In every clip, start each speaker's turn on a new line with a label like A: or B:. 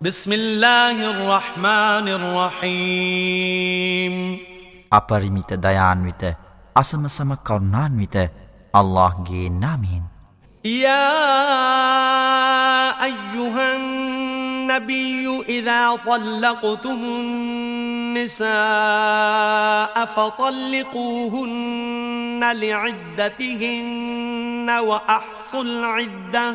A: بسم الله الرحمن الرحيم أبرميت ديان ويت أسم سم كرنان ويت الله جي نامين يا أيها النبي إذا طلقتم النساء فطلقوهن لعدتهن وأحصوا العدة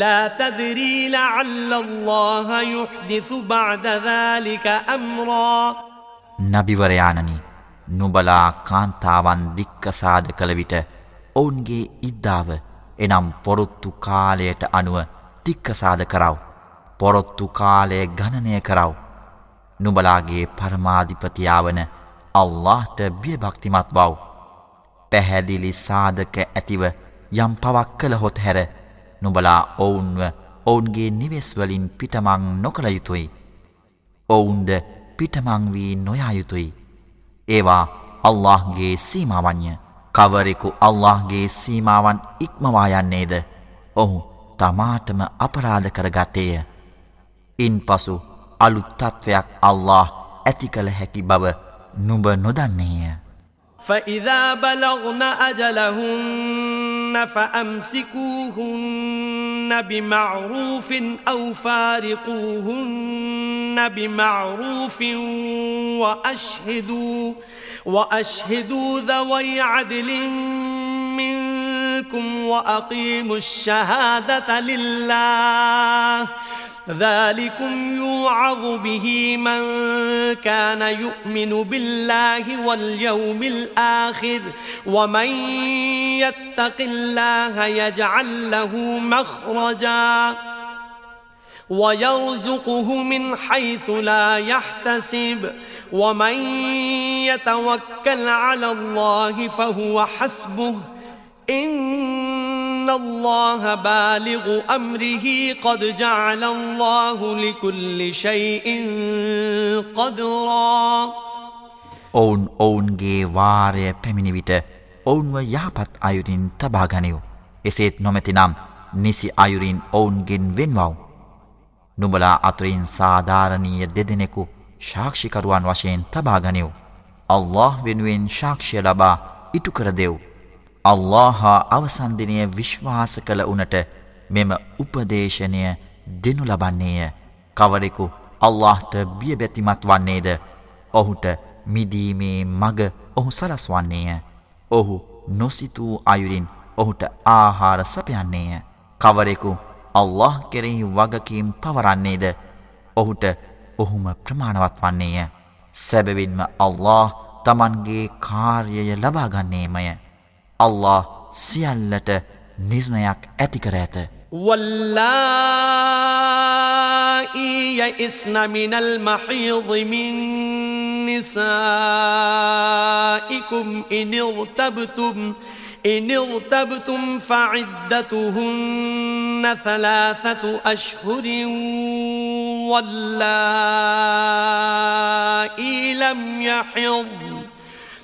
A: لا تدري لعل الله يحدث بعد ذلك أمرا
B: නබිවරයාණනි නුඹලා කාන්තාවන් දික්කසාද කළ විට ඔවුන්ගේ ඉද්දාව එනම් පොරොත්තු කාලයට අනුව තික්කසාද කරව. පොරොත්තු කාලය ගණනය කරව. නුඹලාගේ පරමාධිපතියාවන අල්لهට බියභක්තිමත් බව. පැහැදිලි සාධක ඇතිව යම් පවක් කළ හොත් හැර නුබලා ඔවුන්ව ඔවුන්ගේ නිවෙස්වලින් පිටමං නොකළ යුතුයි. ඔවුන්ද පිටමං වී නොයායුතුයි. ඒවා අල්لهගේ සීමාවන්ය කවරෙකු අල්لهගේ සීමාවන් ඉක්මවායන්නේද ඔහු තමාටම අපරාධ කරගතේය. ඉන් පසු අලුත්තත්වයක් අල්له ඇති කළ හැකි බව
A: නුබ නොදන්නේය. فإذا بلغن أجلهن فأمسكوهن بمعروف أو فارقوهن بمعروف وأشهدوا وأشهدوا ذوي عدل منكم وأقيموا الشهادة لله ذلكم يوعظ به من كان يؤمن بالله واليوم الآخر ومن يتق الله يجعل له مخرجا ويرزقه من حيث لا يحتسب ومن يتوكل على الله فهو حسبه إن إن الله بالغ أمره قد جعل الله لكل شيء قدرا
B: ඔවුන් ඔවුන්ගේ
A: වාරය
B: පැමිණි විට ඔවුන්ව යහපත් අයුරින් තබාගනිව්. එසේත් නොමැතිනම් නිසි අයුරින් ඔවුන්ගෙන් වෙන්වව්. නුඹලා අතුරින් සාධාරණීය දෙදෙනෙකු ශාක්ෂිකරුවන් වශයෙන් තබාගනිව්. අල්له වෙනුවෙන් ශාක්ෂය ලබා ඉටුකර දෙව්. අල්له හා අවසන්දිනය විශ්වාස කළ වනට මෙම උපදේශනය දෙනු ලබන්නේය කවරෙකු අල්لهට බියබැතිමත් වන්නේද ඔහුට මිදීමේ මග ඔහු සරස්වන්නේය ඔහු නොසිතූ අයුරින් ඔහුට ආහාර සපයන්නේය කවරෙකු අල්له කෙරෙහි වගකීම් පවරන්නේද ඔහුට ඔහුම ප්‍රමාණවත් වන්නේය සැබවින්ම අල්له තමන්ගේ කාර්යය ලබාගන්නේමය الله සියල්ලට නිර්ණයක් ඇතිකර ඇත
A: واللائي يئسن من المحيض من نسائكم إن ارتبتم إن ارتبتم فعدتهن ثلاثة أشهر واللائي لم يحضن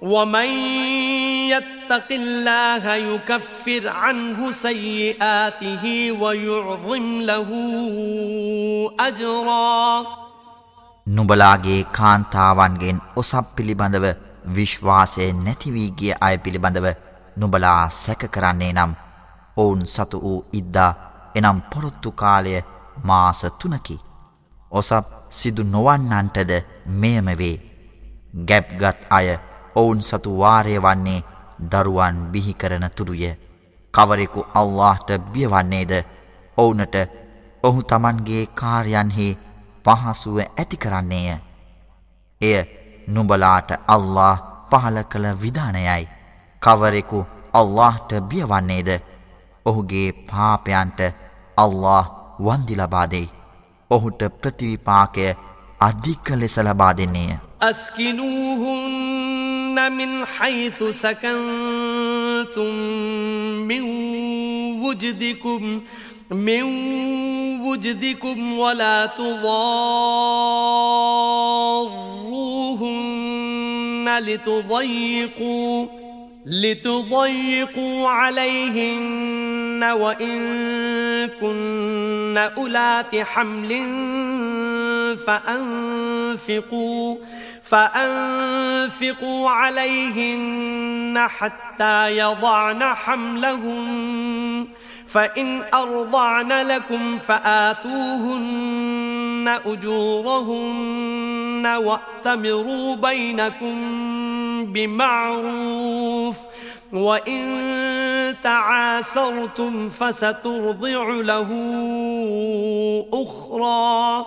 A: ومن يتق الله يكفر عنه سيئاته ويعظم له أجرا
B: නුඹලාගේ කාන්තාවන්ගෙන් ඔසප් පිළිබඳව විශ්වාසය නැති වී ගිය අය පිළිබඳව නුඹලා සැක කරන්නේ නම් ඔවුන් සතු වූ ඉද්දා එනම් පොරොත්තු කාලය මාස 3කි. ඔසප් සිදු නොවන්නන්ටද මෙයම වේ. ගැප්ගත් අය ඔවුන් සතු වාරය වන්නේ දරුවන් බිහි කරන තුරුය. කවරෙකු අල්لهට බියවන්නේද ඔවුනට ඔහු තමන්ගේ කාර්යන්හි පහසුව ඇති කරන්නේය. එය නුඹලාට අල්له පහල කළ විධානයයි. කවරෙකු අල්لهට බියවන්නේද ඔහුගේ පාපයන්ට අල්له වන්දිලබාදෙයි. ඔහුට ප්‍රතිවිපාකය අධික ලෙස ලබා දෙන්නේය.
A: අස්කිනූහුන් من حيث سكنتم من وجدكم من وجدكم ولا تضاروهن لتضيقوا لتضيقوا عليهن وإن كن أولات حمل فأنفقوا فأنفقوا عليهن حتى يضعن حملهن فإن أرضعن لكم فآتوهن أجورهن وأتمروا بينكم بمعروف وإن تعاسرتم فسترضع له أخرى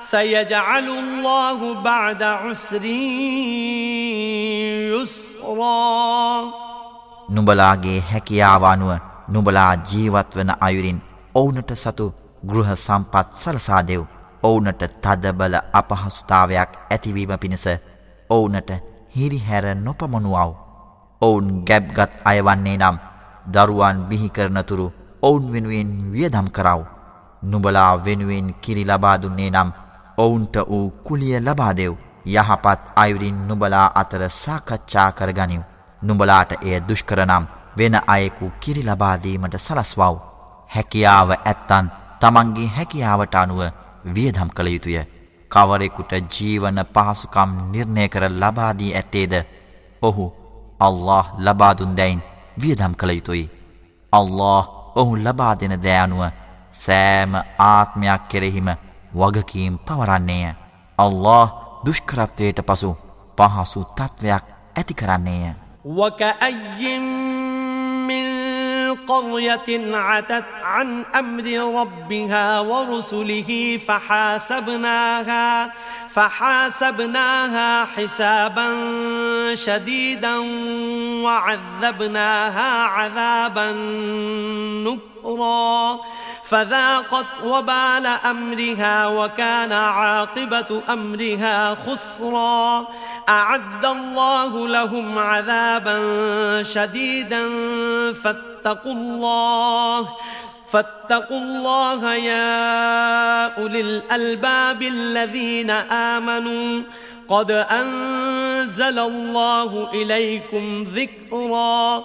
A: سيجعل الله بعد عسر يسرا
B: නුඹලාගේ හැකියාව අනුව නුඹලා ජීවත් වන අයුරින් ඔවුන්ට සතු ගෘහ සම්පත් සලසා දෙව්. ඔවුන්ට තදබල අපහසුතාවයක් ඇතිවීම පිණිස ඔවුන්ට හිරිහැර නොපමනුවව්. ඔවුන් ගැබ්ගත් අයවන්නේ නම් දරුවන් බිහි කරනතුරු ඔවුන් වෙනුවෙන් වියදම් කරව. නුඹලා වෙනුවෙන් කිරි ලබාදුන්නේ නම් ඔවුන්ට වූ කුලිය ලබාදෙව් යහපත් අයුරින් නුබලා අතර සාකච්ඡා කරගනිව් නුඹලාට එය දුෂ්කරනම් වෙන අයෙකු කිරි ලබාදීමට සලස්වව් හැකියාව ඇත්තන් තමන්ගේ හැකියාවට අනුව වියදම් කළ යුතුය කවරෙකුට ජීවන පහසුකම් නිර්ණය කර ලබාදී ඇත්තේද ඔහු අල්له ලබාදුන්දැයින් වියදම් කළ යුතුයි අල්له ඔහු ලබා දෙන දෑනුව සෑම ආත්මයක් කෙරෙහිම වගකීම් පවරන්නේය. අල්له දුෂ්කරත්වයට
A: පසු පහසු තත්ත්වයක් ඇති කරන්නේය. وكأين قرية عتت عن أمر ربها ورسله فحاسبناها فحاسبناها حسابا شديدا وعذبناها عذابا نكرا فذاقت وبال أمرها وكان عاقبة أمرها خسرا أعد الله لهم عذابا شديدا فاتقوا الله فاتقوا الله يا أولي الألباب الذين آمنوا قد أنزل الله إليكم ذكرا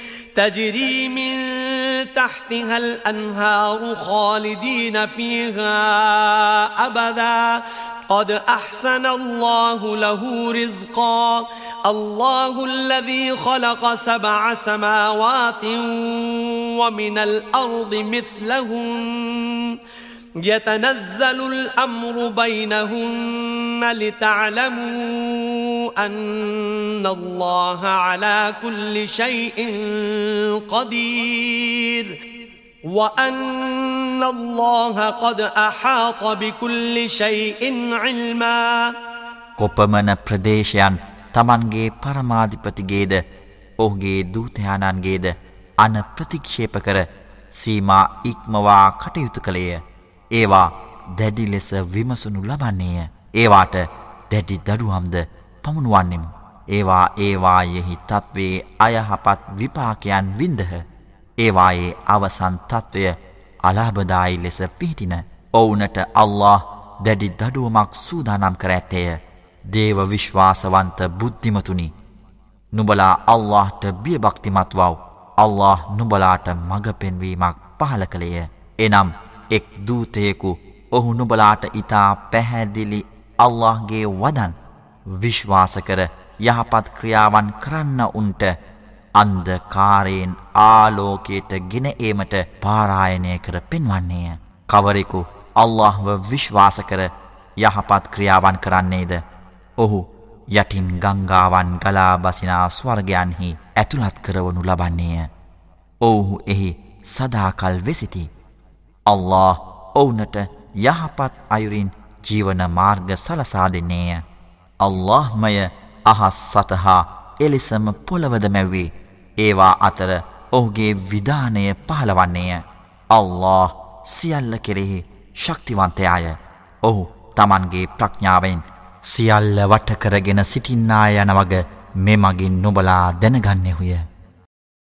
A: تجري من تحتها الأنهار خالدين فيها أبدا قد أحسن الله له رزقا الله الذي خلق سبع سماوات ومن الأرض مثلهم يتنزل الأمر بينهن لتعلمون أن الله على كل شيء قدير وأن الله قد أحاط بكل شيء علما කොපමණ
B: ප්‍රදේශයන් තමන්ගේ පරමාධිපතිගේද ඔහුගේ දූතයාණන්ගේද අන ප්‍රතික්ෂේප කර සීමා ඉක්මවා කටයුතු කළේය. ඒවා දැඩි ලෙස විමසනු ලබන්නේය. ඒවාට දැඩි දඩුවම්ද පමුණුවන්නෙමු. ඒවා ඒවායෙහි තත්ත්වයේ අයහපත් විපාකයන් වින්දහ. ඒවායේ අවසන් තත්ත්වය අලාබදායි ලෙස පිහිටින ඔවුනට අල්له දැඩි දඩුවමක් සූදානම් කර ඇත්තේය. දේව විශ්වාසවන්ත බුද්ධිමතුනි. නුබලා අල්لهට බියභක්තිමත්වව්. අල්له නුබලාට මඟ පෙන්වීමක් පහල කළේය. එනම් එක් දූතයෙකු ඔහු නුබලාට ඉතා පැහැදිලි අල්لهගේ වදන් විශ්වාස කර යහපත් ක්‍රියාවන් කරන්න උන්ට අන්දකාරයෙන් ආලෝකයට ගෙන ඒමට පාරායනය කර පෙන්වන්නේය. කවරෙකු අල්لهව විශ්වාස කර යහපත් ක්‍රියාවන් කරන්නේද. ඔහු යටින් ගංගාවන් ගලා බසිනා ස්වර්ගයන්හි ඇතුළත් කරවනු ලබන්නේය. ඔවුහු එහි සදාකල් වෙසිති. අල්له ඔවුනට යහපත් අයුරින් ජීවන මාර්ග සලසා දෙන්නේය. අල්لهමය අහස් සතහා එලෙසම පොළවද මැව්වේ ඒවා අතර ඔහුගේ විධානය පහලවන්නේය අල්له සියල්ල කෙරෙහි ශක්තිවන්තයාය ඔහු තමන්ගේ ප්‍රඥාවෙන් සියල්ල වටකරගෙන සිටින්නා යනවග මෙමගින් නොබලා දැනගන්නෙහුය